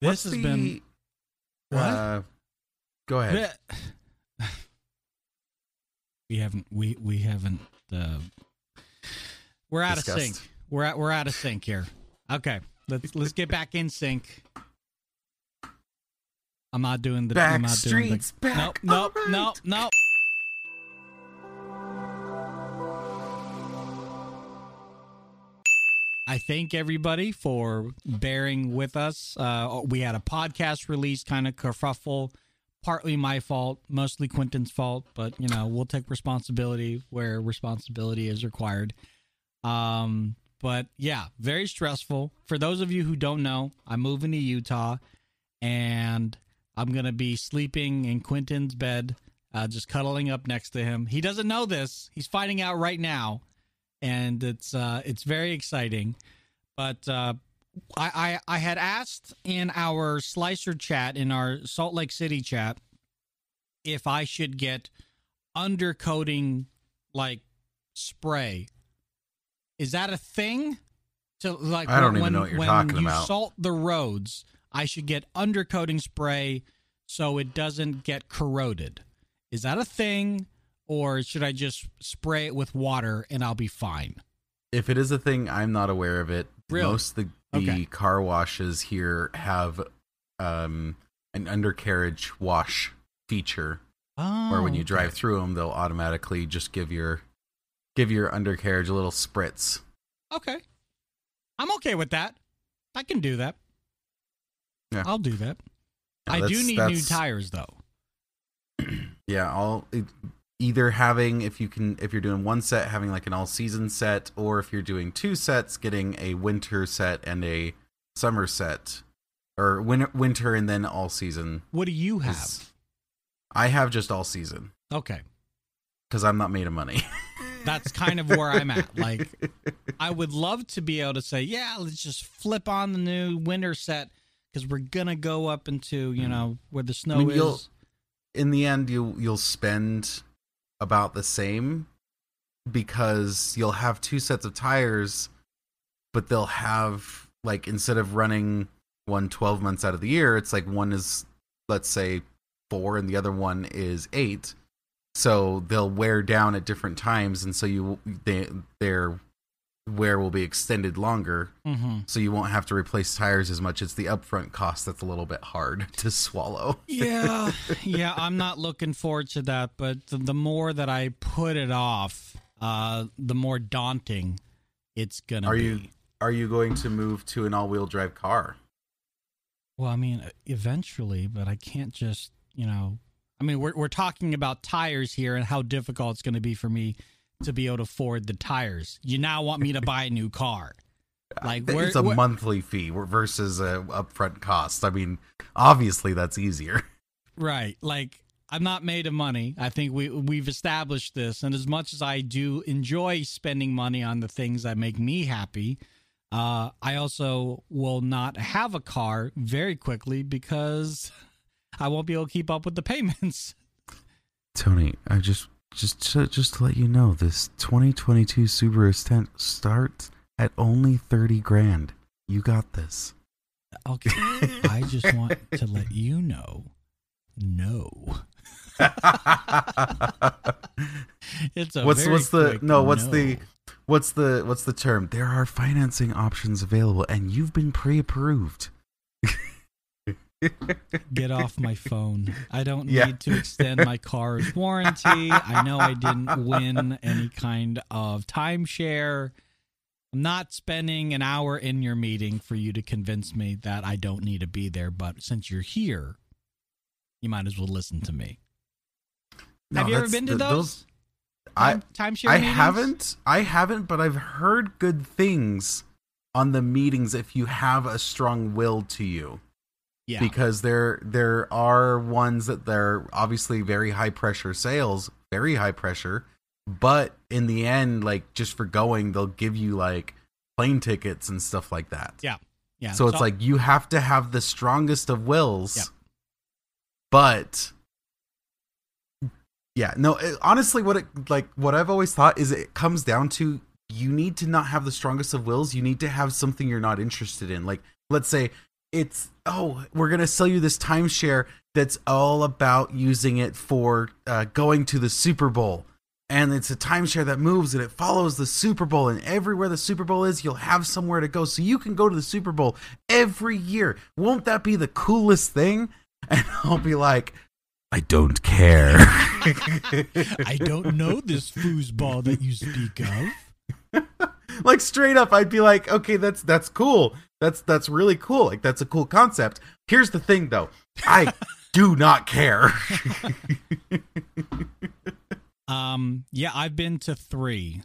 This What's has the, been what? Uh, go ahead. We haven't we we haven't uh we're out of sync. We're at we're out of sync here. Okay. Let's let's get back in sync. I'm not doing the I'm not doing the, back. Nope, nope, right. nope, nope. I thank everybody for bearing with us. Uh, we had a podcast release, kind of kerfuffle, partly my fault, mostly Quentin's fault, but you know we'll take responsibility where responsibility is required. Um, but yeah, very stressful. For those of you who don't know, I'm moving to Utah, and I'm gonna be sleeping in Quentin's bed, uh, just cuddling up next to him. He doesn't know this. He's finding out right now, and it's uh, it's very exciting. But uh, I, I I had asked in our Slicer chat in our Salt Lake City chat if I should get undercoating like spray. Is that a thing? To like I don't when, even know what you're when talking you about. salt the roads, I should get undercoating spray so it doesn't get corroded. Is that a thing, or should I just spray it with water and I'll be fine? If it is a thing, I'm not aware of it. Really? Most of the, the Okay. car washes here have um, an undercarriage wash feature, Oh, where when you okay. drive through them, they'll automatically just give your give your undercarriage a little spritz. Okay. I'm okay with that. I can do that. Yeah. I'll do that. Yeah, I do need new tires though. Yeah, all it, either having if you can if you're doing one set having like an all season set or if you're doing two sets getting a winter set and a summer set or winter winter and then all season. What do you have? I have just all season Okay. cuz I'm not made of money. That's kind of where I'm at. Like I would love to be able to say, yeah, let's just flip on the new winter set because we're gonna go up into you know where the snow Mm. mean, is. in the end you you'll spend about the same because you'll have two sets of tires but they'll have like instead of running one 12 months out of the year it's like one is let's say 4 and the other one is 8 so they'll wear down at different times and so you they their wear will be extended longer hmm so you won't have to replace tires as much it's the upfront cost that's a little bit hard to swallow Yeah, yeah. I'm not looking forward to that, but the, the more that I put it off, uh, the more daunting it's gonna Are be. you are you going to move to an all-wheel drive car? Well, I mean, eventually, but I can't just, you know. I mean, we're we're talking about tires here and how difficult it's going to be for me to be able to afford the tires. You now want me to buy a new car? Like, where, it's a where- monthly fee versus a upfront cost. I mean, obviously that's easier. Right. Like I'm not made of money. I think we we've established this and as much as I do enjoy spending money on the things that make me happy, uh I also will not have a car very quickly because I won't be able to keep up with the payments. Tony, I just just to, just to let you know, this 2022 Subaru Ascent starts at only 30 grand. You got this. Okay. I just want to let you know no. It's a what's what's the no? What's the what's the what's the term? There are financing options available, and you've been pre-approved. get off my phone. I don't Yeah. need to extend my car's warranty. I know I didn't win any kind of timeshare. I'm not spending an hour in your meeting for you to convince me that I don't need to be there, but since you're here, you might as well listen to me. No, Have you ever been to th- those? I timeshare I meetings? haven't. I haven't, but I've heard good things on the meetings if you have a strong will to you. Yeah. Because there there are ones that they're obviously very high pressure sales, very high pressure, but in the end, like just for going, they'll give you like plane tickets and stuff like that. yeah. Yeah. So it's like you have to have the strongest of wills. Yep. But yeah, no, it, honestly what it like what I've always thought is it comes down to you need to not have the strongest of wills, you need to have something you're not interested in. Like let's say it's oh we're gonna sell you this timeshare that's all about using it for uh, going to the Super Bowl. And it's a timeshare that moves and it follows the Super Bowl. And everywhere the Super Bowl is, you'll have somewhere to go. So you can go to the Super Bowl every year. Won't that be the coolest thing? And I'll be like, I don't care. I don't know this foosball that you speak of. like straight up, I'd be like, okay, that's that's cool. That's that's really cool. Like that's a cool concept. Here's the thing though. I do not care. um yeah, I've been to 3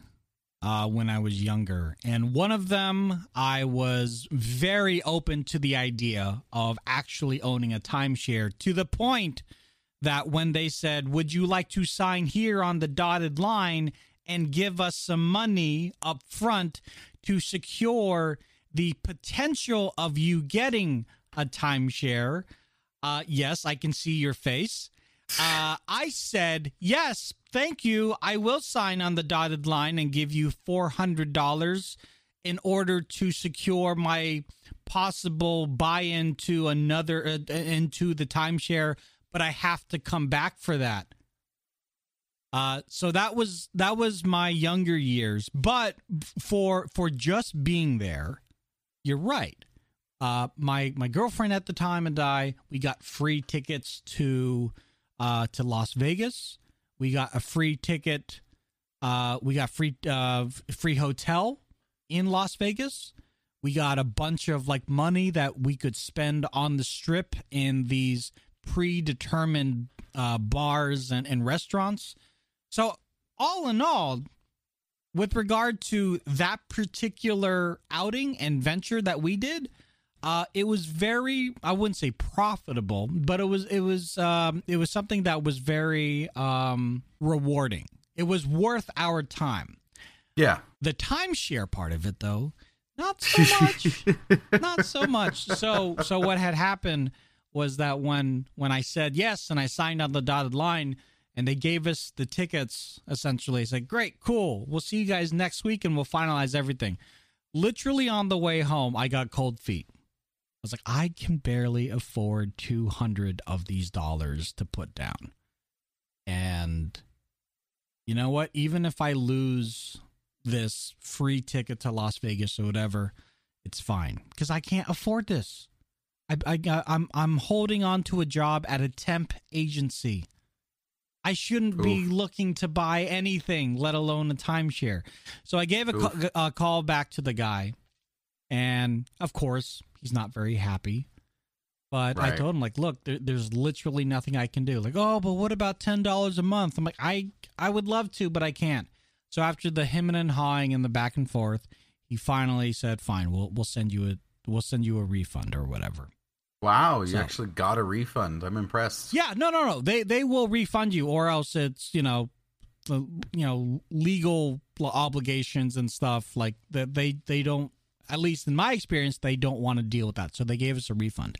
uh when I was younger. And one of them I was very open to the idea of actually owning a timeshare to the point that when they said, "Would you like to sign here on the dotted line?" And give us some money up front to secure the potential of you getting a timeshare. Uh, yes, I can see your face. Uh, I said, yes, thank you. I will sign on the dotted line and give you $400 in order to secure my possible buy into another, uh, into the timeshare, but I have to come back for that. Uh, so that was that was my younger years, but for for just being there, you're right. Uh, my my girlfriend at the time and I we got free tickets to uh, to Las Vegas. We got a free ticket. Uh, we got free uh, free hotel in Las Vegas. We got a bunch of like money that we could spend on the strip in these predetermined uh, bars and, and restaurants. So, all in all, with regard to that particular outing and venture that we did, uh, it was very I wouldn't say profitable, but it was it was um, it was something that was very um, rewarding. It was worth our time. Yeah. The timeshare part of it, though, not so much. not so much. So so what had happened was that when when I said yes and I signed on the dotted line and they gave us the tickets essentially. It's like, great, cool. We'll see you guys next week and we'll finalize everything. Literally on the way home, I got cold feet. I was like, I can barely afford 200 of these dollars to put down. And you know what? Even if I lose this free ticket to Las Vegas or whatever, it's fine because I can't afford this. I, I, I'm, I'm holding on to a job at a temp agency. I shouldn't Oof. be looking to buy anything, let alone a timeshare. So I gave a, ca- a, call back to the guy, and of course he's not very happy. But right. I told him like, look, there, there's literally nothing I can do. Like, oh, but what about ten dollars a month? I'm like, I I would love to, but I can't. So after the hemming and hawing and the back and forth, he finally said, fine, we'll we'll send you a we'll send you a refund or whatever. Wow, you so, actually got a refund. I'm impressed. Yeah, no, no, no. They they will refund you, or else it's you know, the you know legal obligations and stuff like that. They they don't. At least in my experience, they don't want to deal with that, so they gave us a refund.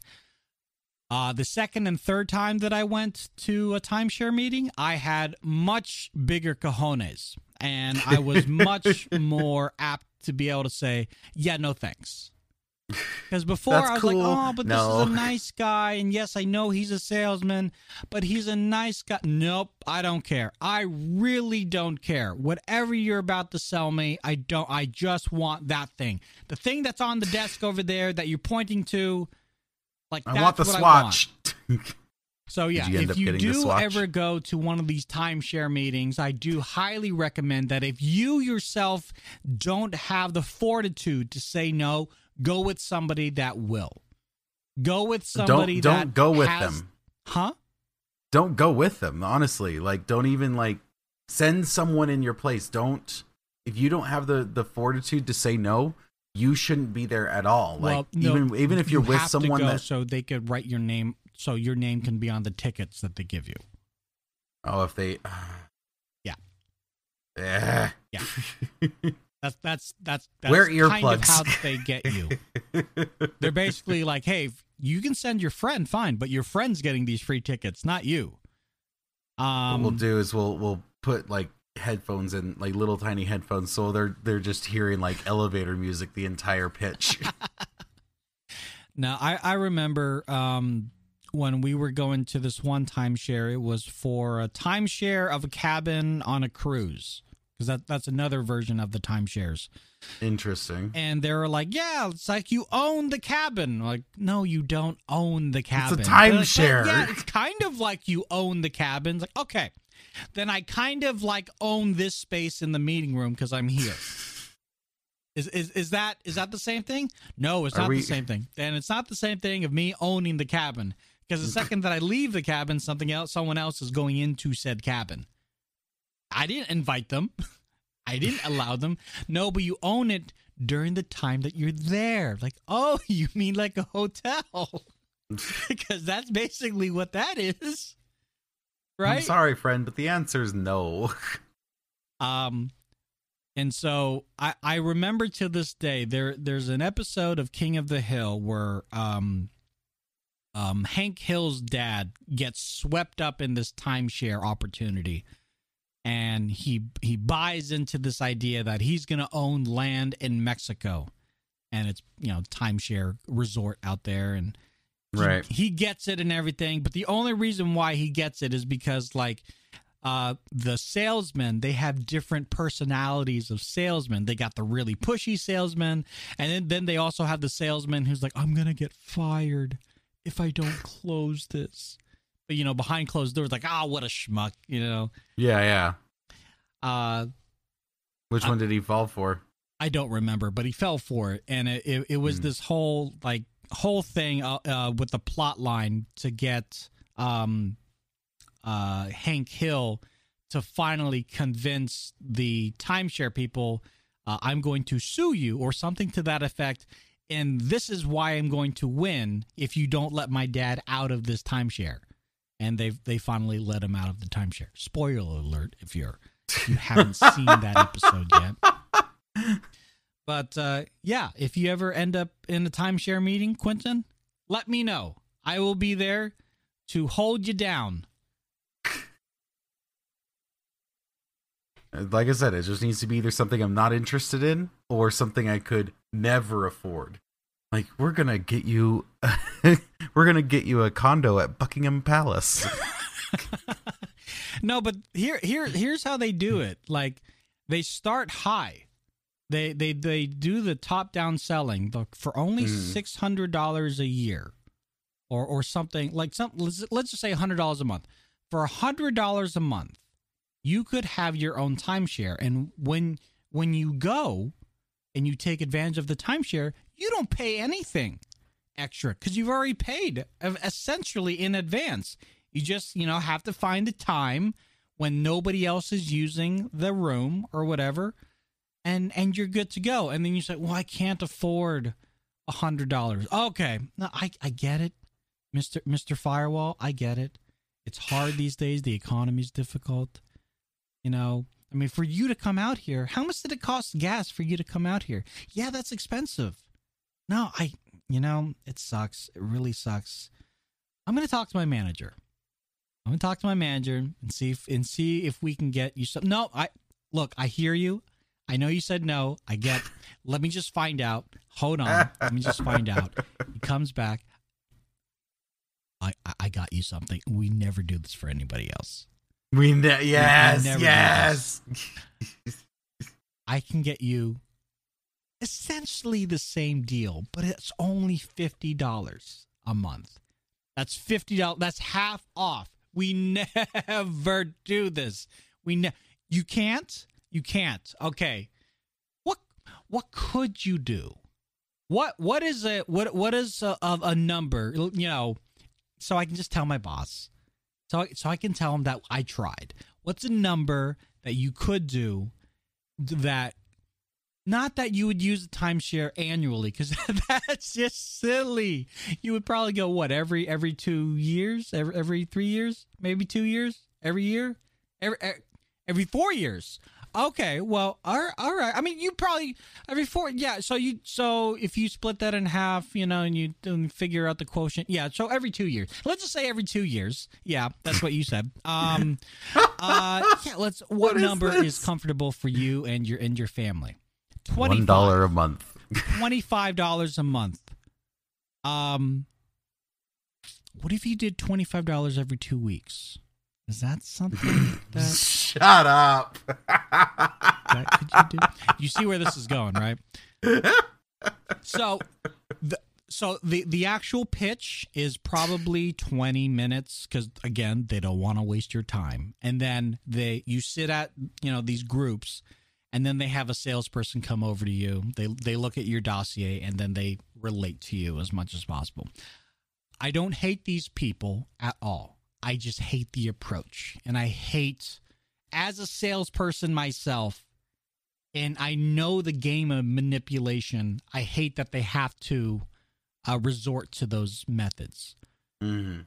Uh, the second and third time that I went to a timeshare meeting, I had much bigger cojones, and I was much more apt to be able to say, "Yeah, no thanks." Because before I was cool. like, oh, but no. this is a nice guy, and yes, I know he's a salesman, but he's a nice guy. Nope, I don't care. I really don't care. Whatever you're about to sell me, I don't. I just want that thing. The thing that's on the desk over there that you're pointing to, like I want the swatch. Want. So yeah, you if you do ever go to one of these timeshare meetings, I do highly recommend that if you yourself don't have the fortitude to say no, Go with somebody that will. Go with somebody don't, don't go with has, them. Huh? Don't go with them, honestly. Like don't even like send someone in your place. Don't if you don't have the the fortitude to say no, you shouldn't be there at all. Like well, no, even even if you're you with someone that so they could write your name so your name can be on the tickets that they give you. Oh, if they uh, Yeah. Yeah. Yeah. That's that's that's that's Wear kind earplugs. of how they get you. They're basically like, hey, you can send your friend, fine, but your friend's getting these free tickets, not you. Um, what we'll do is we'll we'll put like headphones in, like little tiny headphones, so they're they're just hearing like elevator music the entire pitch. Now I I remember um when we were going to this one timeshare. It was for a timeshare of a cabin on a cruise because that that's another version of the timeshares. Interesting. And they were like, "Yeah, it's like you own the cabin." Like, no, you don't own the cabin. It's a They're like, timeshare. yeah, it's kind of like you own the cabin. It's like, okay, then I kind of like own this space in the meeting room because I'm here. Is, is is that is that the same thing? No, it's Are not we- the same thing. And it's not the same thing of me owning the cabin because the second that I leave the cabin, something else, someone else is going into said cabin. I didn't invite them. I didn't allow them. No, but you own it during the time that you're there. Like, oh, you mean like a hotel? because that's basically what that is. Right? I'm sorry, friend, but the answer is no. Um, and so I I remember to this day there there's an episode of King of the Hill where um um Hank Hill's dad gets swept up in this timeshare opportunity and he he buys into this idea that he's going to own land in Mexico. And it's you know timeshare resort out there and he- Right. he gets it and everything. But the only reason why he gets it is because like uh the salesmen they have different personalities of salesmen. They got the really pushy salesman and then, then they also have the salesman who's like i'm gonna get fired if i don't close this you know behind closed doors like ah what a schmuck you know Yeah, yeah. uh Which I- one did he fall for? I don't remember, but he fell for it, and it it, it was Hmm. this whole like whole thing uh, uh, with the plot line to get um uh Hank Hill to finally convince the timeshare people uh, I'm going to sue you or something to that effect. And this is why I'm going to win if you don't let my dad out of this timeshare. And they they finally let him out of the timeshare. Spoiler alert if you're you haven't seen that episode yet. But uh, yeah, if you ever end up in a timeshare meeting, Quentin, let me know. I will be there to hold you down. Like I said, it just needs to be either something I'm not interested in or something I could never afford. Like we're gonna get you, we're gonna get you a condo at Buckingham Palace. no, but here here here's how they do hmm. it. Like they start high. They they they do the top down selling the, for only hmm. six hundred dollars a year, or or something like some. Let's, let's just say hundred dollars a month. For hundred dollars a month, you could have your own timeshare, and when when you go and you take advantage of the timeshare, you don't pay anything extra because you've already paid essentially in advance. You just, you know, have to find a time when nobody else is using the room or whatever, and and you're good to go. And then you say, "Well, I can't afford a hundred dollars." Okay, no, I I get it, Mister Mister Firewall. I get it. It's hard these days. The economy's difficult. You know, I mean, for you to come out here, how much did it cost gas for you to come out here? Yeah, that's expensive. No, I, you know, it sucks. It really sucks. I'm gonna talk to my manager. I'm gonna talk to my manager and see if and see if we can get you some. No, I look. I hear you. I know you said no. I get. let me just find out. Hold on. Let me just find out. He comes back. I I- got you something. We never do this for anybody else. we ne- yes, never do yes. I can get you essentially the same deal, but it's only fifty dollars a month. That's fifty dollars. That's half off. We never do this. We ne- you can't. You can't. Okay. What what could you do? What what is a what what is uh, a, a, a number? You know, so I can just tell my boss. So so I can tell him that I tried. What's a number that you could do that not that you would use a timeshare annually because that's just silly. You would probably go what every every two years? Every every three years? Maybe two years? Every year? Every every four years? Okay well all right, all right. I mean you probably every four yeah so you so if you split that in half you know and you and figure out the quotient yeah so every two years. Let's just say every two years. Yeah that's what you said. Um uh yeah let's what, What is number this? is comfortable for you and your and your family One dollar a month. $25 a month Um, what if you did twenty five dollars every two weeks? Is that something that, Shut up. that could you do? You see where this is going, right? So, the, so the the actual pitch is probably 20 minutes because again they don't want to waste your time and then they you sit at you know these groups and then they have a salesperson come over to you they they look at your dossier and then they relate to you as much as possible i don't hate these people at all i just hate the approach and i hate as a salesperson myself and i know the game of manipulation i hate that they have to uh, resort to those methods. Mhm.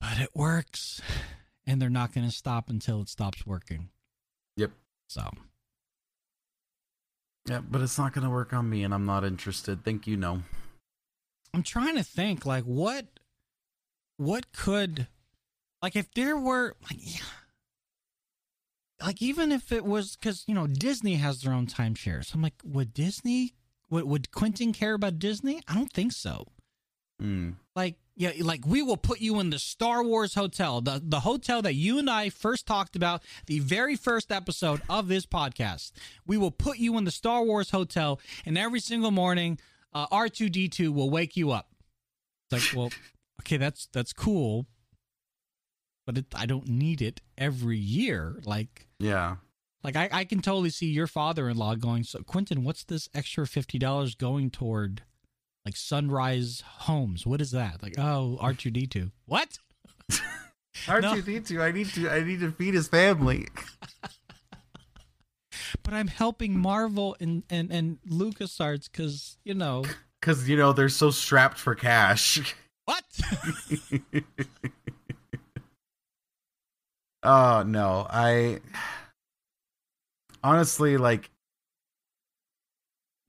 But it works, and they're not going to stop until it stops working. Yep. So, Yeah, but it's not going to work on me, and I'm not interested. Thank you. No. I'm trying to think like what what could like if there were like yeah, like even if it was cuz you know Disney has their own timeshares. I'm like would Disney would would Quentin care about Disney? I don't think so. Mm. like yeah like we will put you in the star wars hotel the the hotel that you and i first talked about the very first episode of this podcast we will put you in the star wars hotel and every single morning uh, r2d2 will wake you up it's like well okay that's that's cool but it, i don't need it every year like Yeah. like I, I can totally see your father-in-law going so quentin what's this extra $50 going toward like sunrise homes. What is that? Like oh r2d2 what? R2D2, I need to I need to feed his family. but i'm helping marvel and and, and lucasarts because you know. Cuz you know, they're so strapped for cash. what? Oh, no. I honestly like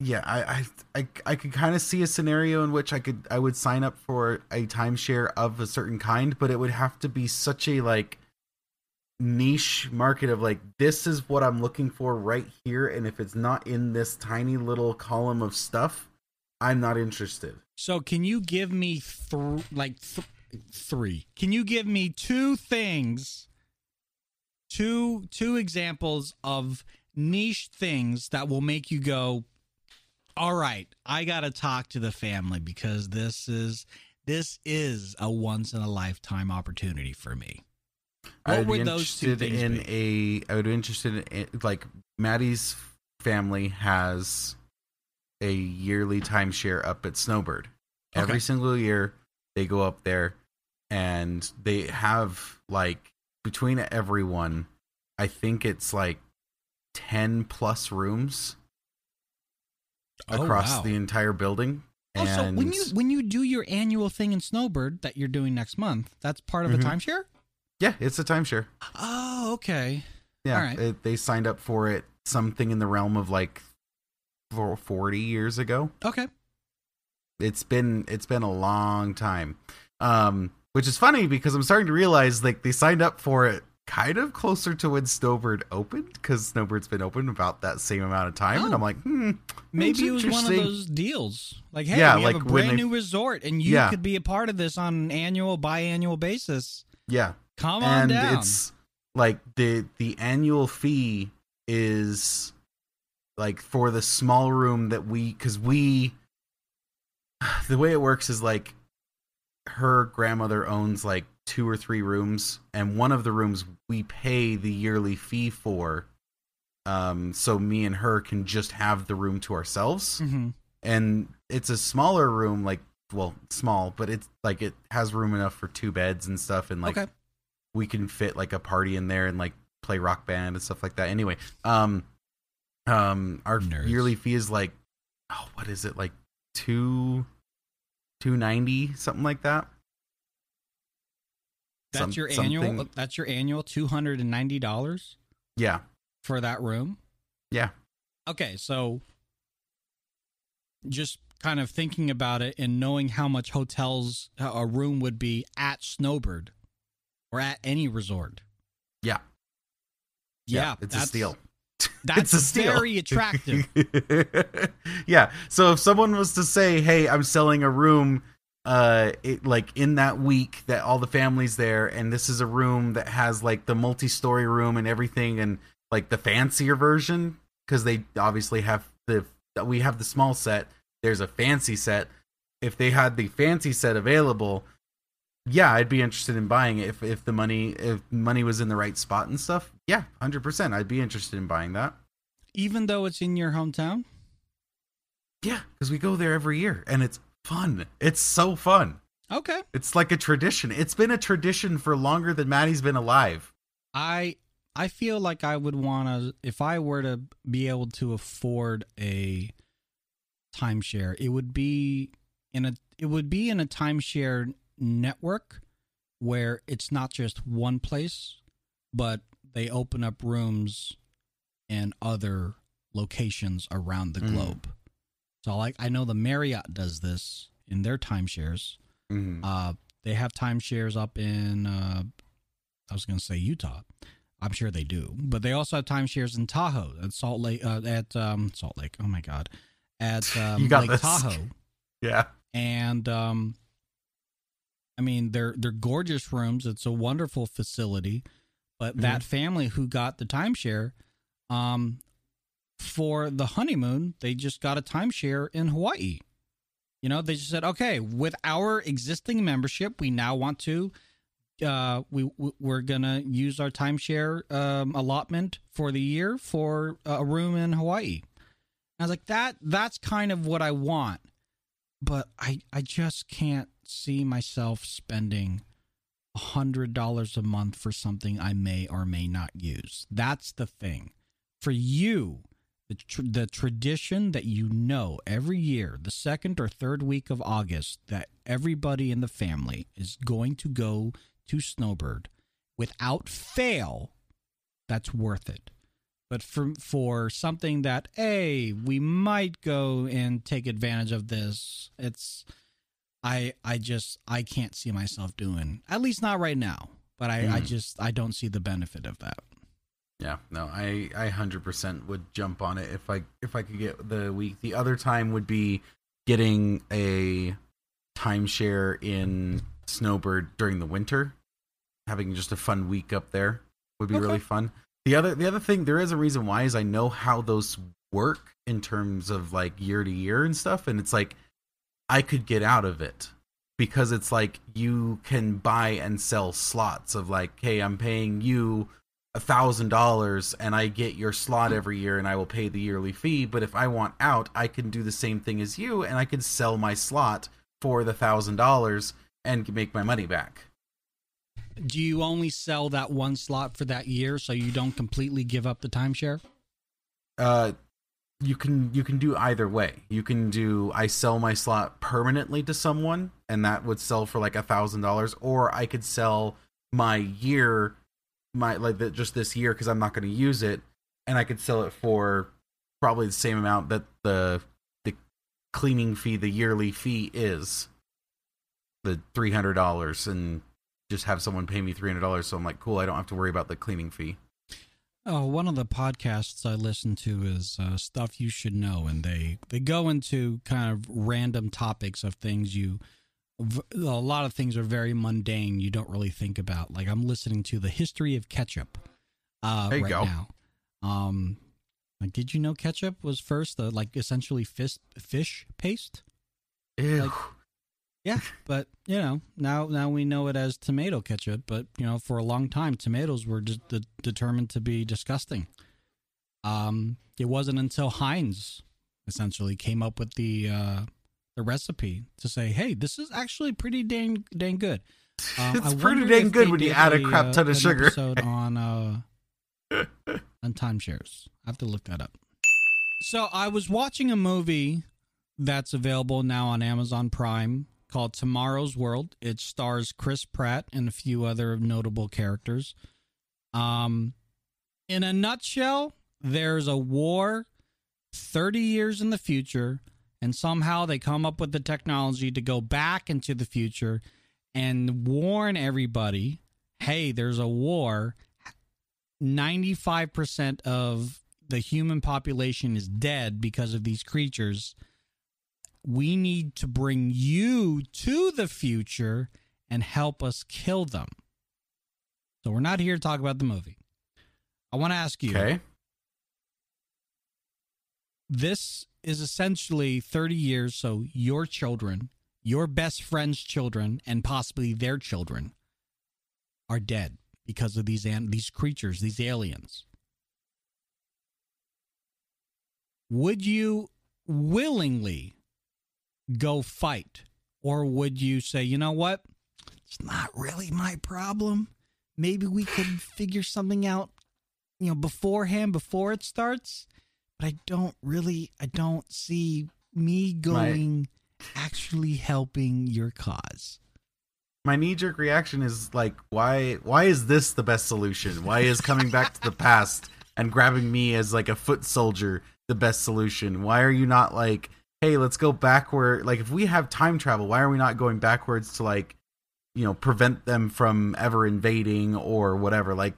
yeah, I I I, I could kind of see a scenario in which I could I would sign up for a timeshare of a certain kind, but it would have to be such a like niche market of like this is what I'm looking for right here and if it's not in this tiny little column of stuff, I'm not interested. so can you give me th- like th- three can you give me two things two two examples of niche things that will make you go all right i gotta talk to the family because this is this is a once in a lifetime opportunity for me. I What would be those two interested things in a I would be interested in like Maddie's family has a yearly timeshare up at Snowbird. Every single year they go up there and they have like between everyone I think it's like 10 plus rooms Oh, across wow. the entire building. also And when you when you do your annual thing in snowbird that you're doing next month that's part of Mhm. a timeshare yeah, it's a timeshare. oh okay Yeah, All right. it, they signed up for it something in the realm of like 40 years ago. okay It's been it's been a long time. Um which is funny because I'm starting to realize like they signed up for it kind of closer to when Snowbird opened cuz Snowbird's been open about that same amount of time and Oh. I'm like, "Hmm, Maybe it was one of those deals. Like, hey, Yeah, we like have a brand new resort, and you Yeah. could be a part of this on an annual, biannual basis. Yeah. Come on and down. it's like the the annual fee is like for the small room that we cuz we the way it works is like her grandmother owns like two or three rooms and one of the rooms we pay the yearly fee for um so me and her can just have the room to ourselves Mhm. and it's a smaller room like well small but it's like it has room enough for two beds and stuff and like okay. we can fit like a party in there and like play rock band and stuff like that. Anyway, um, um, our Nerds. yearly fee is like, oh, what is it like two, two ninety something like that. That's Some- your something- annual. That's your annual two hundred and ninety dollars Yeah, for that room. yeah, Okay, so just kind of thinking about it and knowing how much hotels uh, a room would be at Snowbird or at any resort. yeah, Yeah, It's a steal. That's a steal. very attractive. yeah. So if someone was to say, "Hey, I'm selling a room uh it, like in that week that all the families there and this is a room that has like the multi-story room and everything and like the fancier version because they obviously have the we have the small set there's a fancy set if they had the fancy set available yeah i'd be interested in buying it if if the money if money was in the right spot and stuff yeah 100% i'd be interested in buying that Even though it's in your hometown? yeah because we go there every year and it's fun it's so fun Okay. It's like a tradition. It's been a tradition for longer than Maddie's been alive. I I feel like I would want to if I were to be able to afford a timeshare, it would be in a it would be in a timeshare network where it's not just one place, but they open up rooms in other locations around the Mm. globe. So like I know the Marriott does this in their timeshares. Mhm. Uh, they have timeshares up in, uh, I was going to say Utah. I'm sure they do, but they also have timeshares in Tahoe at Salt Lake. Uh, at um, Salt Lake. Oh my God, at um, Lake this. Tahoe, Yeah. and um, I mean they're they're gorgeous rooms. It's a wonderful facility, but Mm-hmm. that family who got the timeshare, um, for the honeymoon, they just got a timeshare in Hawaii. You know, they just said, okay, with our existing membership, we now want to, uh, we we- we're gonna use our timeshare um, allotment for the year for a room in Hawaii. I was like, that that's kind of what I want, but I I just can't see myself spending hundred dollars a month for something I may or may not use. That's the thing. For you, the tr- the tradition that you know every year, the second or third week of August, that everybody in the family is going to go to Snowbird without fail, that's worth it. But for for something that hey, we might go and take advantage of this, it's I I just I can't see myself doing at least not right now. But I, I Mm. just I don't see the benefit of that. Yeah. No, I I 100% would jump on it if I if I could get the week. The other time would be getting a timeshare in Snowbird during the winter. Having just a fun week up there would be Okay. really fun. The other the other thing there is a reason why is I know how those work in terms of like year to year and stuff and it's like I could get out of it because it's like you can buy and sell slots of like hey I'm paying you a thousand dollars and I get your slot every year and I will pay the yearly fee but if I want out I can do the same thing as you and I can sell my slot for the thousand dollars and make my money back Do you only sell that one slot for that year so you don't completely give up the timeshare? uh you can you can do either way you can do i sell my slot permanently to someone and that would sell for like a thousand dollars or i could sell my year my like the, just this year because i'm not going to use it and i could sell it for probably the same amount that the the cleaning fee the yearly fee is the $300 and just have someone pay me $300 so i'm like cool i don't have to worry about the cleaning fee Oh, one of the podcasts I listen to is uh, stuff you should know, and they they go into kind of random topics of things you. A lot of things are very mundane. You don't really think about. Like I'm listening to the history of ketchup. Uh, right go. now. Um, like, did you know ketchup was first uh, like essentially fish fish paste? Ew. Like- Yeah, but you know now now we know it as tomato ketchup. But you know for a long time tomatoes were de- determined to be disgusting. Um, it wasn't until Heinz essentially came up with the uh, the recipe to say, "Hey, this is actually pretty dang dang good." Um, It's I pretty dang good when you add a crap uh, ton of an sugar. Episode on uh, on timeshares. I have to look that up. So I was watching a movie that's available now on Amazon Prime called Tomorrow's World. It stars Chris Pratt and a few other notable characters. Um, in a nutshell, there's a war 30 years in the future, and somehow they come up with the technology to go back into the future and warn everybody hey, there's a war. 95% of the human population is dead because of these creatures. We need to bring you to the future and help us kill them. So we're not here to talk about the movie. I want to ask you. Okay. This is essentially 30 years so your children, your best friend's children and possibly their children are dead because of these these creatures, these aliens. Would you willingly go fight or would you say, "You know what? It's not really my problem. Maybe we could figure something out, you know, beforehand before it starts." But I don't really I don't see me going actually helping your cause. My knee jerk reaction is like, why? Why is this the best solution? Why is coming back to the past and grabbing me as like a foot soldier the best solution? Why are you not like, hey, let's go backward? Like, if we have time travel, why are we not going backwards to like, you know, prevent them from ever invading or whatever? Like,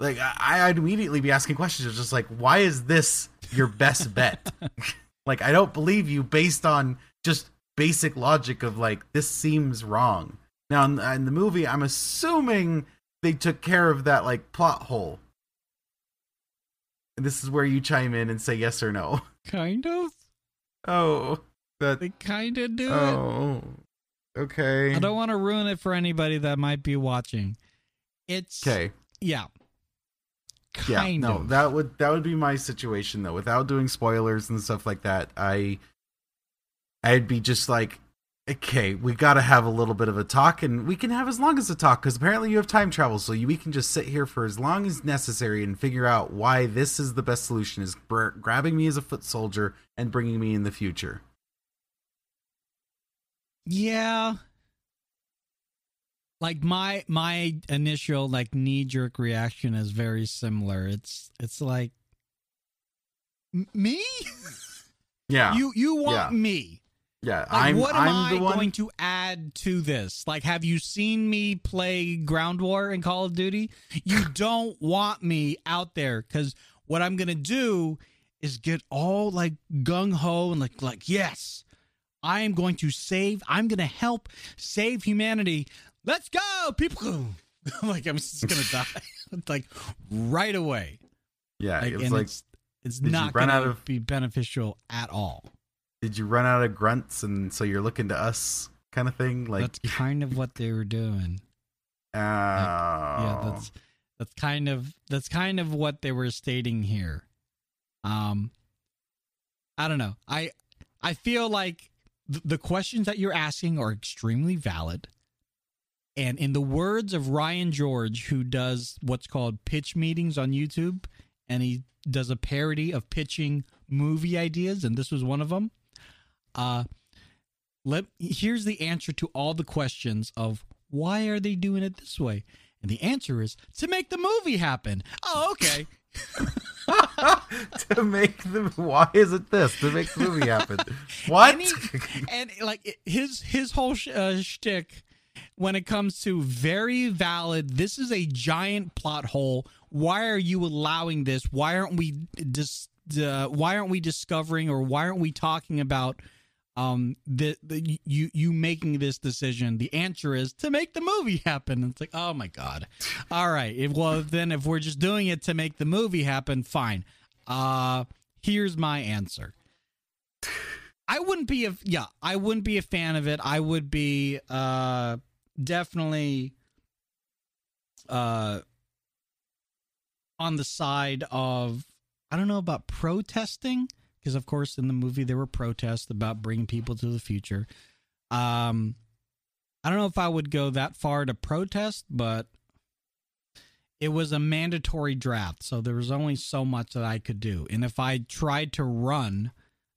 like I, I'd immediately be asking questions just like, why is this your best bet? like, I don't believe you based on just basic logic of like this seems wrong. Now in, in the movie, I'm assuming they took care of that like plot hole. And this is where you chime in and say yes or no. Kind of. Oh, that. They kind of do it. Oh, okay. I don't want to ruin it for anybody that might be watching. It's Okay. yeah. Yeah. Kind No, of. that would that would be my situation though. Without doing spoilers and stuff like that, I I'd be just like, okay, we got to have a little bit of a talk, and we can have as long as a talk because apparently you have time travel, so you, we can just sit here for as long as necessary and figure out why this is the best solution: is br- grabbing me as a foot soldier and bringing me in the future. Yeah. Like my my initial like knee jerk reaction is very similar. It's it's like "M- me? Yeah, You you want Yeah. me? yeah. Like I'm what am I'm I the one. going to add to this? Like have you seen me play Ground War in Call of Duty? You don't want me out there cuz what I'm going to do is get all like gung ho and like like yes. I am going to save I'm going to help save humanity. Let's go, people. I'm like I'm just going to die like right away. yeah, Like, it's and like, it's it's not going out to of- be beneficial at all. did you run out of grunts, and so you're looking to us, kind of thing? Like, That's kind of what they were doing. oh, yeah that's that's kind of that's kind of what they were stating here um i don't know i i feel like th- the questions that you're asking are extremely valid and in the words of ryan george who does what's called pitch meetings on youtube and he does a parody of pitching movie ideas and this was one of them uh let here's the answer to all the questions of why are they doing it this way and the answer is to make the movie happen oh okay to make the why is it this to make the movie happen? What? and, he, and like his his whole sh- uh, shtick when it comes to very valid. This is a giant plot hole. Why are you allowing this? Why aren't we dis, uh, Why aren't we discovering or why aren't we talking about um the, the you you making this decision? The answer is to make the movie happen. It's like oh my god. All right. If, well then if we're just doing it to make the movie happen, fine. Uh here's my answer. I wouldn't be a yeah, I wouldn't be a fan of it. I would be uh definitely uh on the side of I don't know about protesting because of course in the movie there were protests about bringing people to the future. Um I don't know if I would go that far to protest, but it was a mandatory draft, so there was only so much that I could do. And if I tried to run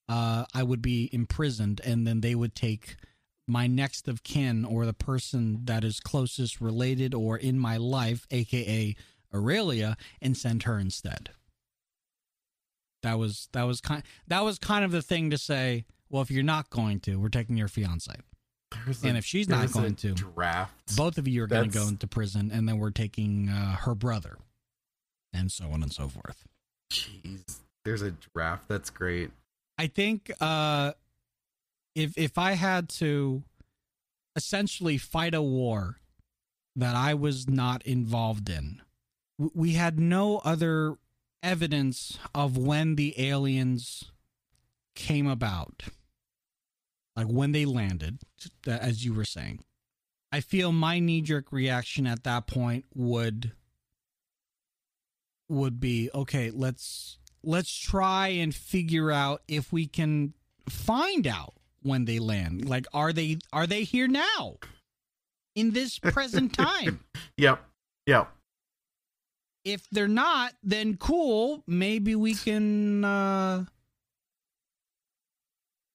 uh, I would be imprisoned, and then they would take my next of kin or the person that is closest related or in my life, aka Aurelia, and send her instead. That was that was kind that was kind of the thing to say. Well, if you're not going to, we're taking your fiance. There's And if she's not going to, draft, Both of you are going to go into prison, and then we're taking uh, her brother, and so on and so forth. Jeez, there's a draft. That's great. I think uh, if if I had to essentially fight a war that I was not involved in, we had no other evidence of when the aliens came about, like when they landed, as you were saying. I feel my knee jerk reaction at that point would would be okay, let's let's try and figure out if we can find out when they land. Like are they are they here now? In this present time. Yep. Yep. if they're not, then cool. Maybe we can. uh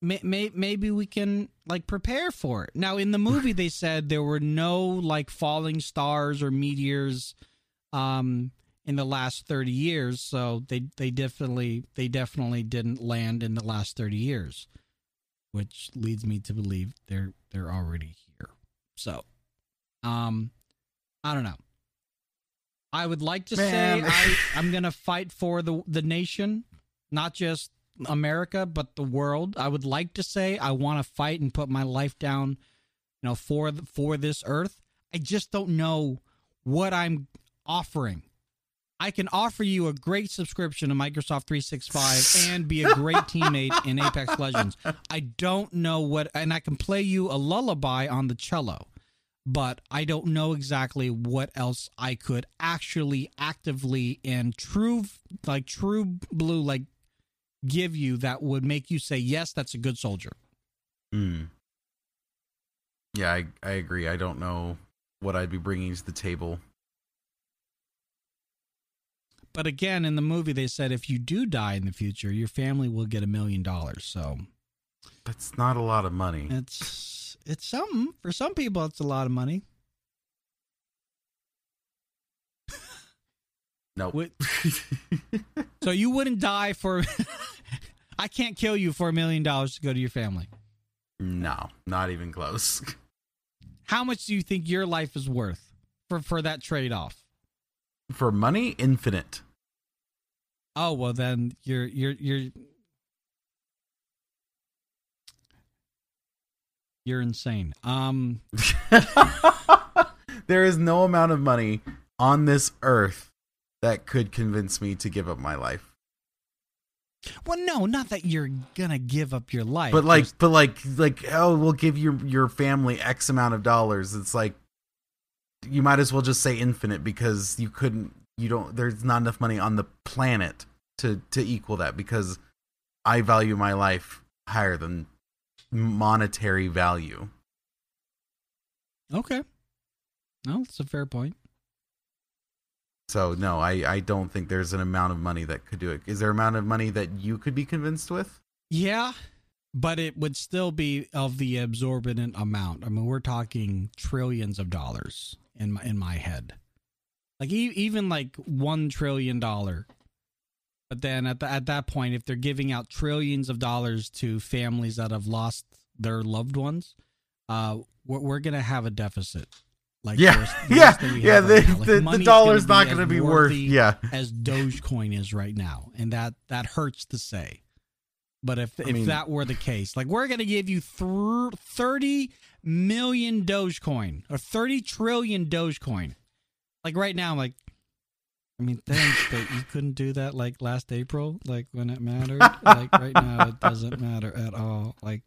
may, may, Maybe we can like prepare for it. Now, in the movie, they said there were no like falling stars or meteors, um, in the last thirty years. So they they definitely they definitely didn't land in the last thirty years, which leads me to believe they're they're already here. So, um, I don't know. I would like to Man. say I, I'm going to fight for the the nation, not just America, but the world. I would like to say I want to fight and put my life down, you know, for the, for this earth. I just don't know what I'm offering. I can offer you a great subscription to Microsoft 365 and be a great teammate in Apex Legends. I don't know what, and I can play you a lullaby on the cello but I don't know exactly what else I could actually actively and true like true blue like give you that would make you say yes that's a good soldier. Mm. Yeah, I I agree. I don't know what I'd be bringing to the table. But again in the movie they said if you do die in the future your family will get a million dollars. So That's not a lot of money. it's it's something for some people it's a lot of money. Nope. So you wouldn't die for I can't kill you for a million dollars to go to your family. no, not even close. How much do you think your life is worth for for that trade off? For money, infinite. Oh well, then you're you're you're you're insane. Um, there is no amount of money on this earth that could convince me to give up my life. well, no, not that you're gonna give up your life, But like Just- but like like oh, we'll give your your family X amount of dollars. It's like you might as well just say infinite because you couldn't you don't there's not enough money on the planet to to equal that because I value my life higher than monetary value. okay, no, that's a fair point. So no, I I don't think there's an amount of money that could do it. Is there amount of money that you could be convinced with? Yeah, but it would still be of the absorbent amount. I mean, we're talking trillions of dollars in my in my head. Like e- even like one trillion dollar. But then at the, at that point, if they're giving out trillions of dollars to families that have lost their loved ones, uh, we're, we're gonna have a deficit. Like yeah, worse- yeah, worse yeah. The, right now. Like, the, the dollar's gonna not going to be worth. Yeah, as Dogecoin is right now, and that that hurts to say. But if I if mean- that were the case, like we're gonna give you thr thirty million Dogecoin or thirty trillion Dogecoin, like right now, I'm like, I mean, thanks, but you couldn't do that like last April, like when it mattered. like right now, it doesn't matter at all. Like,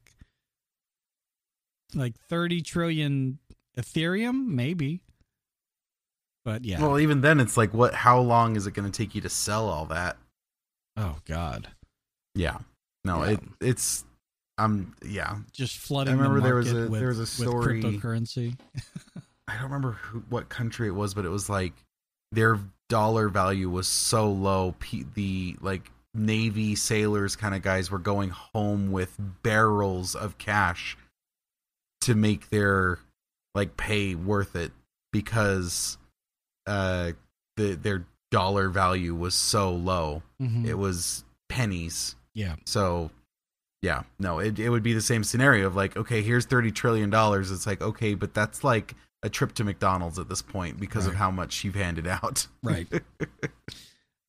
like thirty trillion Ethereum, maybe. But yeah. Well, even then, it's like, what? How long is it going to take you to sell all that? oh God. Yeah, no, Yeah. it it's. Um, yeah, just flooding. I remember the there was a- with, there was a story- cryptocurrency. I don't remember who, what country it was, but it was like their dollar value was so low. P, the like Navy sailors kind of guys were going home with barrels of cash to make their like pay worth it because uh the their dollar value was so low. Mhm. It was pennies. Yeah, So yeah, no, it it would be the same scenario of like, okay, here's thirty trillion dollars. It's like, okay, but that's like a trip to McDonald's at this point because of how much you've handed out. right.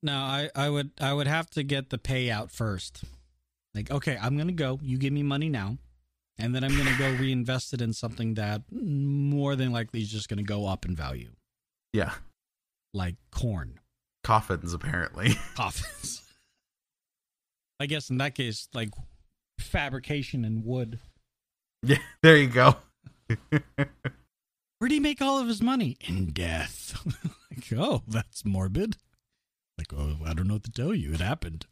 No, I, I would I would have to get the payout first. Like, okay, I'm gonna go. You give me money now, and then I'm gonna go reinvest it in something that more than likely is just gonna go up in value, Yeah. like corn, Coffins, apparently. coffins. I guess in that case, like fabrication and wood. yeah, there you go. Where do he make all of his money? In death. like, oh, that's morbid. Like, oh, I don't know what to tell you. It happened.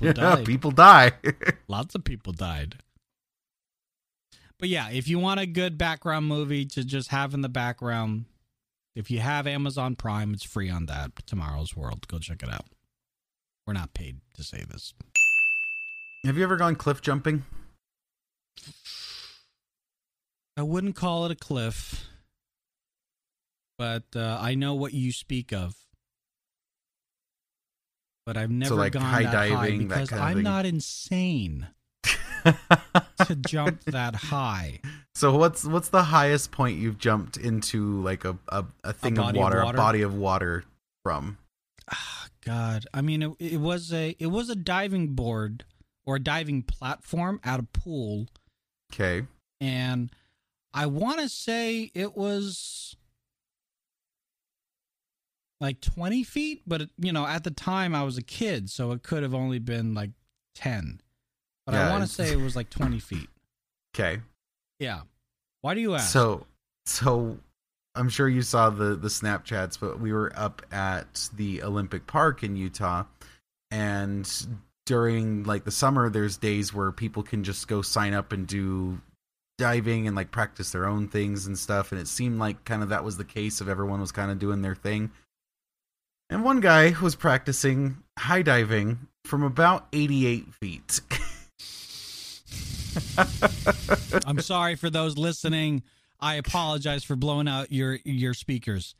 yeah, died. people die. Lots of people died. But yeah, if you want a good background movie to just have in the background, if you have Amazon Prime, it's free on that. Tomorrow's World. Go check it out. We're not paid to say this. Have you ever gone cliff jumping? I wouldn't call it a cliff, but uh, I know what you speak of. But I've never like, gone high that high diving, that because I'm not insane to jump that high. so what's what's the highest point you've jumped into like a a, a thing of body of water, water? a body of water from? Ah, God, I mean, it, it was a it was a diving board or a diving platform at a pool, Okay. and I want to say it was like twenty feet, but it, you know, at the time I was a kid, so it could have only been like ten. But I want to say it was like twenty feet. Okay. Yeah. Why do you ask? So so I'm sure you saw the the Snapchats, but we were up at the Olympic Park in Utah and during like the summer there's days where people can just go sign up and do diving and like practice their own things and stuff and it seemed like kind of that was the case of everyone was kind of doing their thing. And one guy was practicing high diving from about 88 feet. I'm sorry for those listening. I apologize for blowing out your your speakers.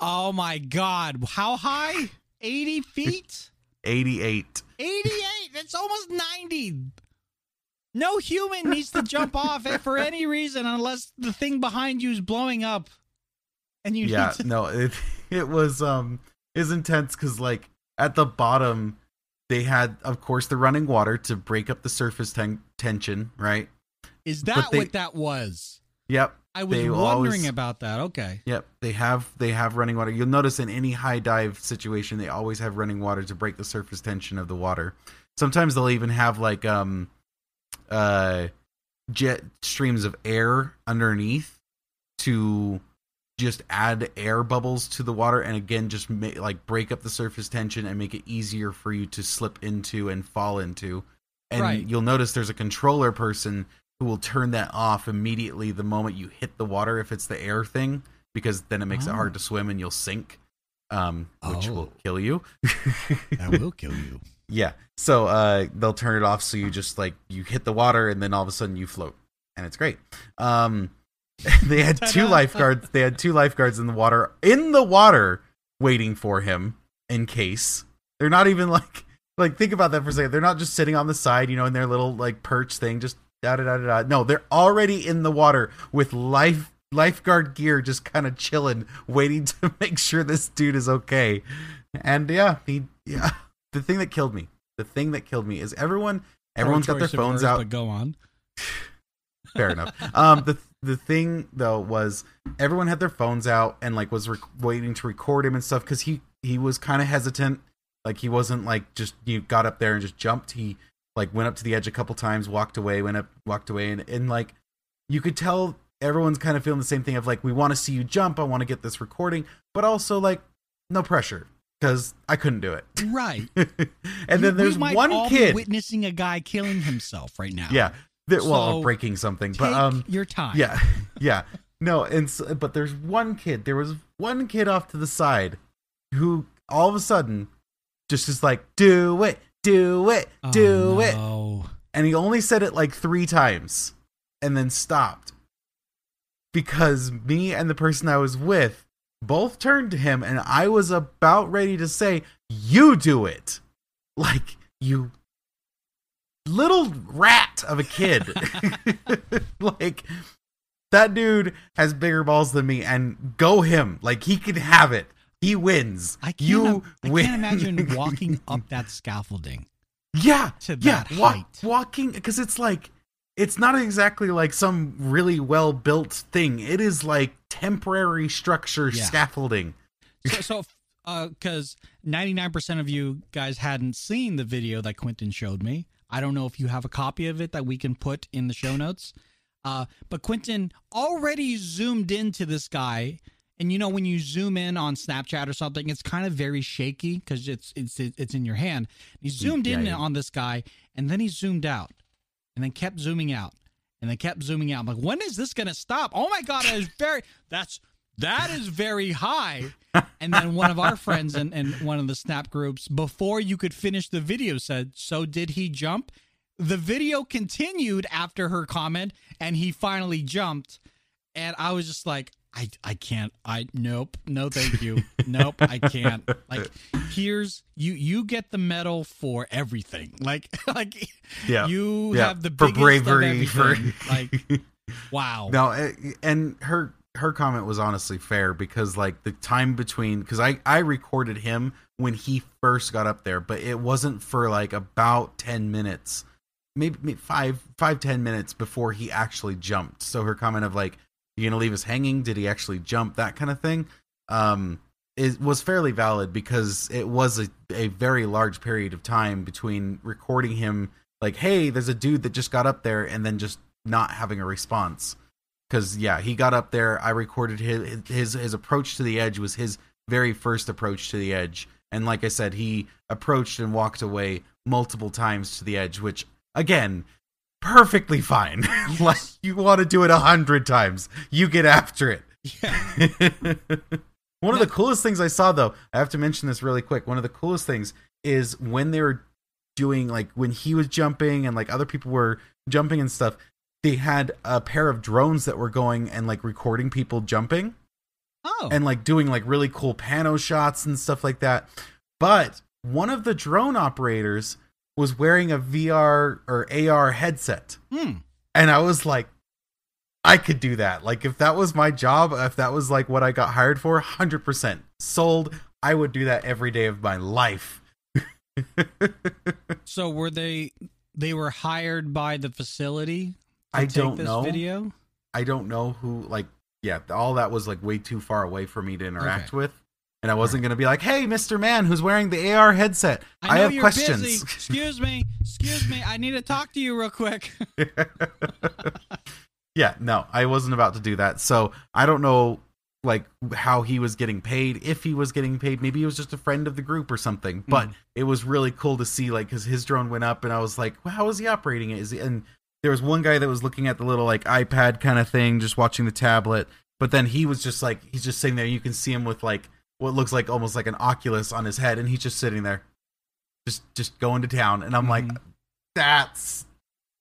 Oh my God! How high? Eighty feet? 88. Eighty-eight? That's almost ninety. No human needs to jump off it for any reason unless the thing behind you is blowing up, and you yeah to. no it it was um is intense because like at the bottom they had of course the running water to break up the surface ten- tension right Is that they- what that was? yep I was They wondering always- about that. Okay. yep they have they have running water you'll notice in any high dive situation they always have running water to break the surface tension of the water sometimes they'll even have like um uh jet streams of air underneath to just add air bubbles to the water and again just like break up the surface tension and make it easier for you to slip into and fall into and Right. you'll notice there's a controller person will turn that off immediately the moment you hit the water if it's the air thing because then it makes it Oh. hard to swim and you'll sink um which will Oh. kill you That will kill you. yeah. So uh they'll turn it off so you just like you hit the water and then all of a sudden you float. And it's great. Um they had two lifeguards they had two lifeguards in the water in the water waiting for him in case. They're not even like like think about that for a second. They're not just sitting on the side, you know, in their little like perch thing, just da da da da. No, they're already in the water with life lifeguard gear just kind of chilling waiting to make sure this dude is okay. And yeah, he yeah, the thing that killed me, the thing that killed me is everyone everyone's got their phones out. But go on. Fair enough. Um, the the thing though was everyone had their phones out and like was rec- waiting to record him and stuff because he he was kind of hesitant. Like he wasn't like just you got up there and just jumped. He like went up to the edge a couple times, walked away, went up, walked away, and and like you could tell everyone's kind of feeling the same thing of like we want to see you jump. I want to get this recording, but also like no pressure because I couldn't do it. Right. and then We there's one kid. witnessing a guy killing himself right now. Yeah. That, well, breaking something, Take but um, your time. yeah, yeah. No, and s but there's one kid. There was one kid off to the side who all of a sudden just is like, "Do it, do it, Oh, do it," no. and he only said it like three times, and then stopped because me and the person I was with both turned to him, and I was about ready to say, "You do it," like you little rat of a kid. like that dude has bigger balls than me and go him. Like he can have it. He wins. I can't, you I win. can't imagine walking up that scaffolding. Yeah, to yeah, that height. walking because it's like it's not exactly like some really well built thing. It is like temporary structure Yeah. scaffolding. So, so uh, because ninety nine percent of you guys hadn't seen the video that Quentin showed me. I don't know if you have a copy of it that we can put in the show notes. Uh, but Quentin already zoomed into this guy, and you know when you zoom in on Snapchat or something, it's kind of very shaky because it's it's it's in your hand. He mm, zoomed in Yeah, yeah. on this guy, and then he zoomed out, and then kept zooming out, and then kept zooming out. I'm like, when is this gonna stop? Oh my god, that is very that's that is very high. And then one of our friends in, in one of the snap groups, before you could finish the video, said, So did he jump? The video continued after her comment, and he finally jumped. And I was just like, I, I can't. I nope, no, thank you, nope, I can't. Like, here's you. You get the medal for everything. Like, like Yeah, you yeah, have the for bravery, for- like, wow. No, eh, and her her comment was honestly fair because like the time between because I I recorded him when he first got up there, but it wasn't for like about ten minutes, maybe, maybe five five ten minutes before he actually jumped. So her comment of like, "You gonna leave us hanging? Did he actually jump?" That kind of thing, um, is was fairly valid because it was a a very large period of time between recording him like, "Hey, there's a dude that just got up there," and then just not having a response because yeah he got up there i recorded his, his his approach to the edge was his very first approach to the edge and like i said he approached and walked away multiple times to the edge which again perfectly fine like you want to do it a hundred times you get after it Yeah. one of the coolest things i saw though i have to mention this really quick one of the coolest things is when they were doing like when he was jumping and like other people were jumping and stuff they had a pair of drones that were going and like recording people jumping Oh, and like doing like really cool pano shots and stuff like that. But one of the drone operators was wearing a VR or AR headset. hmm. And I was like, I could do that. Like if that was my job, if that was like what I got hired for, 100% sold. I would do that every day of my life. So were they they were hired by the facility to I take don't this know. video? I don't know who like yeah, all that was like way too far away for me to interact Okay. with. And I wasn't going to be like, "Hey, Mr. Man who's wearing the AR headset, I, I, have questions." busy. Excuse me. Excuse me. I need to talk to you real quick. yeah, no, I wasn't about to do that. So, I don't know like how he was getting paid, if he was getting paid, maybe he was just a friend of the group or something. But Mhm. it was really cool to see like cuz his drone went up and I was like, well, "How is he operating it?" He and there was one guy that was looking at the little like iPad kind of thing, just watching the tablet. But then he was just like he's just sitting there. You can see him with like what looks like almost like an Oculus on his head, and he's just sitting there, just just going to town. And I'm like, Mhm. that's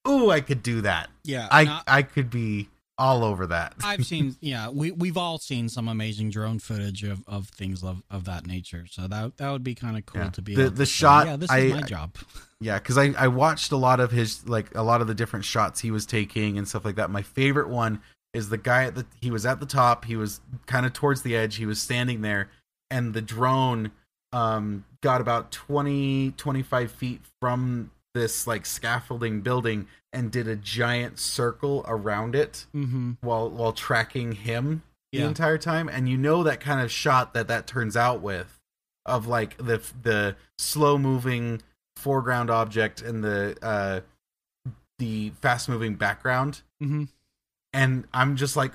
ooh, I could do that. Yeah. I I could be all over that. I've seen yeah, we we've all seen some amazing drone footage of, of things of, of that nature. So that that would be kind of cool Yeah. to be The- able the to say, shot, Yeah, this I- is my job. Yeah, because I, I watched a lot of his like a lot of the different shots he was taking and stuff like that. My favorite one is the guy at the he was at the top, he was kind of towards the edge, he was standing there, and the drone um got about 20 25 feet from this like scaffolding building and did a giant circle around it Mm-hmm. while while tracking him the Yeah. entire time and you know that kind of shot that that turns out with of like the the slow moving foreground object and the uh the fast moving background Mm-hmm. and i'm just like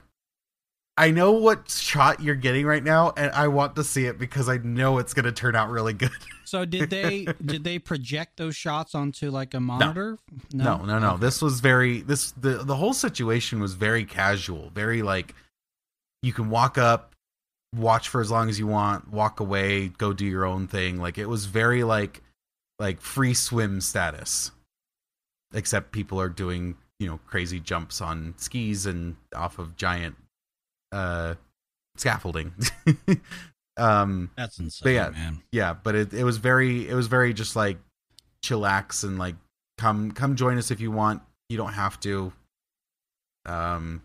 i know what shot you're getting right now and i want to see it because i know it's going to turn out really good. So did they did they project those shots onto like a monitor? no no no, Okay. this was very this the the whole situation was very casual very like you can walk up watch for as long as you want walk away go do your own thing. Like it was very like like free swim status. Except people are doing you know crazy jumps on skis and off of giant uh scaffolding. Um That's insane, But yeah, man. yeah but it, it was very it was very just like chillax and like come come join us if you want. You don't have to. Um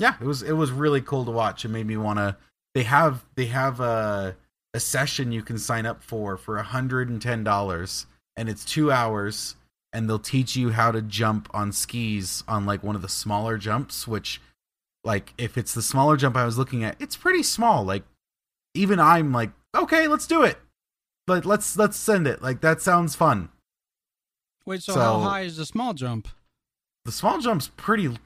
yeah it was it was really cool to watch. It made me want to they have they have uh a session you can sign up for for $110 and it's 2 hours and they'll teach you how to jump on skis on like one of the smaller jumps which like if it's the smaller jump I was looking at it's pretty small like even I'm like okay let's do it like let's let's send it like that sounds fun Wait, so, So- how high is the small jump? the small jump's pretty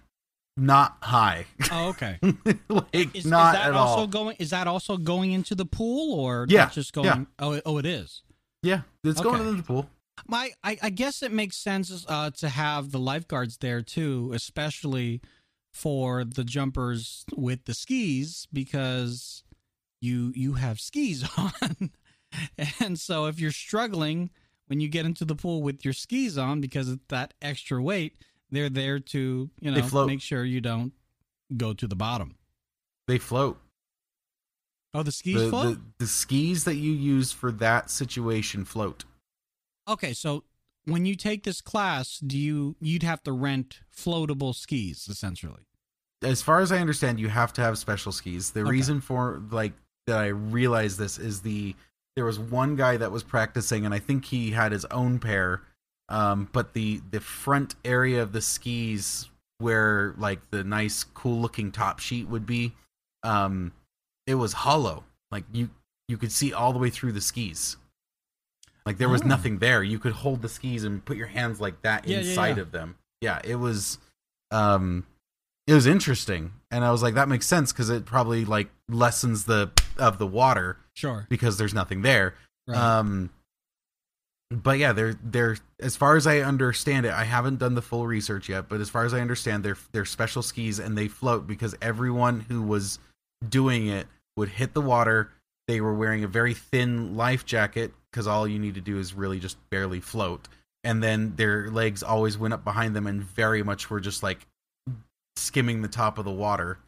not high Oh, okay. like Is, not is that at also all going? Is that also going into the pool, or Yeah, just going? yeah. Oh, it- oh, it is. yeah it's going into the pool My, I, I guess it makes sense uh, to have the lifeguards there too, especially for the jumpers with the skis because you you have skis on, and so if you're struggling when you get into the pool with your skis on because of that extra weight, they're there to you know make sure you don't go to the bottom. they float Oh, the skis the, float. the, the skis that you use for that situation float Okay, so when you take this class, do you you'd have to rent floatable skis essentially? As far as I understand, you have to have special skis. The Okay. reason for like that I realized this is the there was one guy that was practicing, and I think he had his own pair. Um, but the the front area of the skis, where like the nice, cool looking top sheet would be, um, it was hollow. Like you you could see all the way through the skis. Like there was Oh. nothing there. You could hold the skis and put your hands like that Yeah, yeah, inside yeah. of them. Yeah, it was um it was interesting and i was like that makes sense because it probably like lessens the of the water Sure. because there's nothing there Right. um but yeah they're they're as far as i understand it i haven't done the full research yet but as far as i understand they're they're special skis and they float because everyone who was doing it would hit the water they were wearing a very thin life jacket because all you need to do is really just barely float and then their legs always went up behind them and very much were just like skimming the top of the water.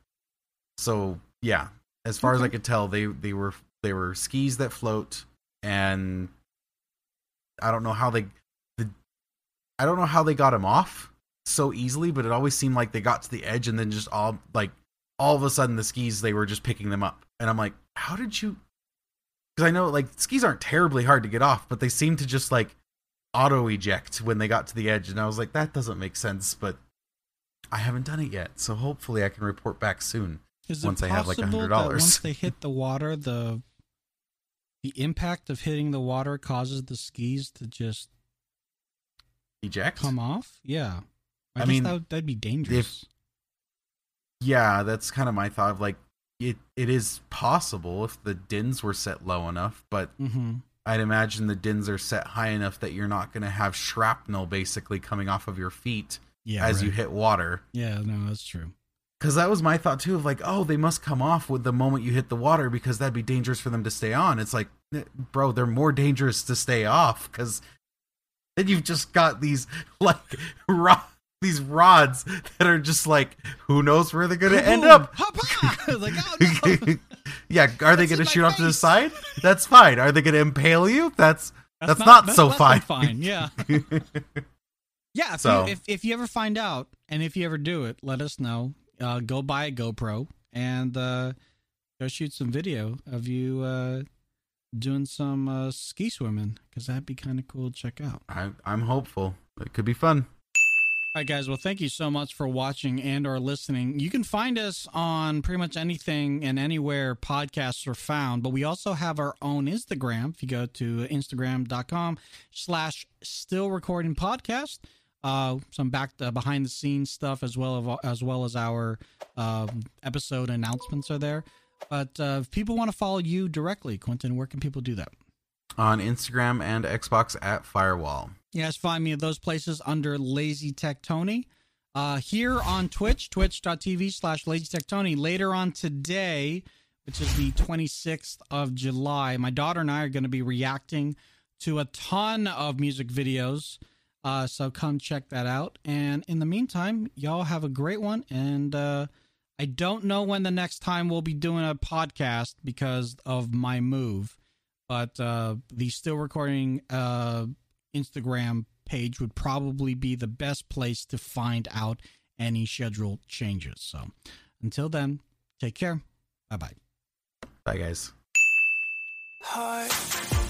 So yeah as far as i could tell they they were they were skis that float and i don't know how they the i don't know how they got him off so easily but it always seemed like they got to the edge and then just all like all of a sudden the skis they were just picking them up. And i'm like how did you because i know like skis aren't terribly hard to get off but they seem to just like auto eject when they got to the edge. And i was like that doesn't make sense but i haven't done it yet so hopefully i can report back soon Is once I have, like, possible that $100. once they hit the water, the the impact of hitting the water causes the skis to just eject come off? Yeah. I, I guess mean, that would, that'd be dangerous. yeah that's kind of my thought of like it it is possible if the DINs were set low enough but mm-hmm. i'd imagine the DINs are set high enough that you're not going to have shrapnel basically coming off of your feet Yeah. as you hit water Yeah. No, that's true. because that was my thought too of like oh they must come off with the moment you hit the water because that'd be dangerous for them to stay on it's like bro they're more dangerous to stay off because then you've just got these like ro- these rods that are just like who knows where they're gonna end up like, oh, no. yeah are they That's gonna shoot off to the side that's fine are they gonna impale you that's That's not so less than fine. fine. Yeah. Yeah, if, So- you, if if you ever find out, and if you ever do it, let us know. Uh, go buy a GoPro and uh, go shoot some video of you uh, doing some uh, ski swimming because that'd be kind of cool to check out. I, i'm hopeful it could be fun All right, guys. Well, thank you so much for watching and or listening. You can find us on pretty much anything and anywhere podcasts are found, but we also have our own Instagram. If you go to instagram.com slash still recording podcast, uh, some back uh, behind the scenes stuff as well as, as well as our um, episode announcements are there. But uh, if people want to follow you directly, Quentin, where can people do that? on instagram and xbox at firewall Yes, find me at those places under Lazy Tech Tony. Uh, here on Twitch, twitch.tv slash Lazy Tech Tony. Later on today, which is the 26th of July, my daughter and I are going to be reacting to a ton of music videos. Uh, so come check that out. And in the meantime, y'all have a great one. And uh, I don't know when the next time we'll be doing a podcast because of my move. But uh, the still recording uh, Instagram page would probably be the best place to find out any schedule changes. So until then, take care. Bye bye. bye guys heart.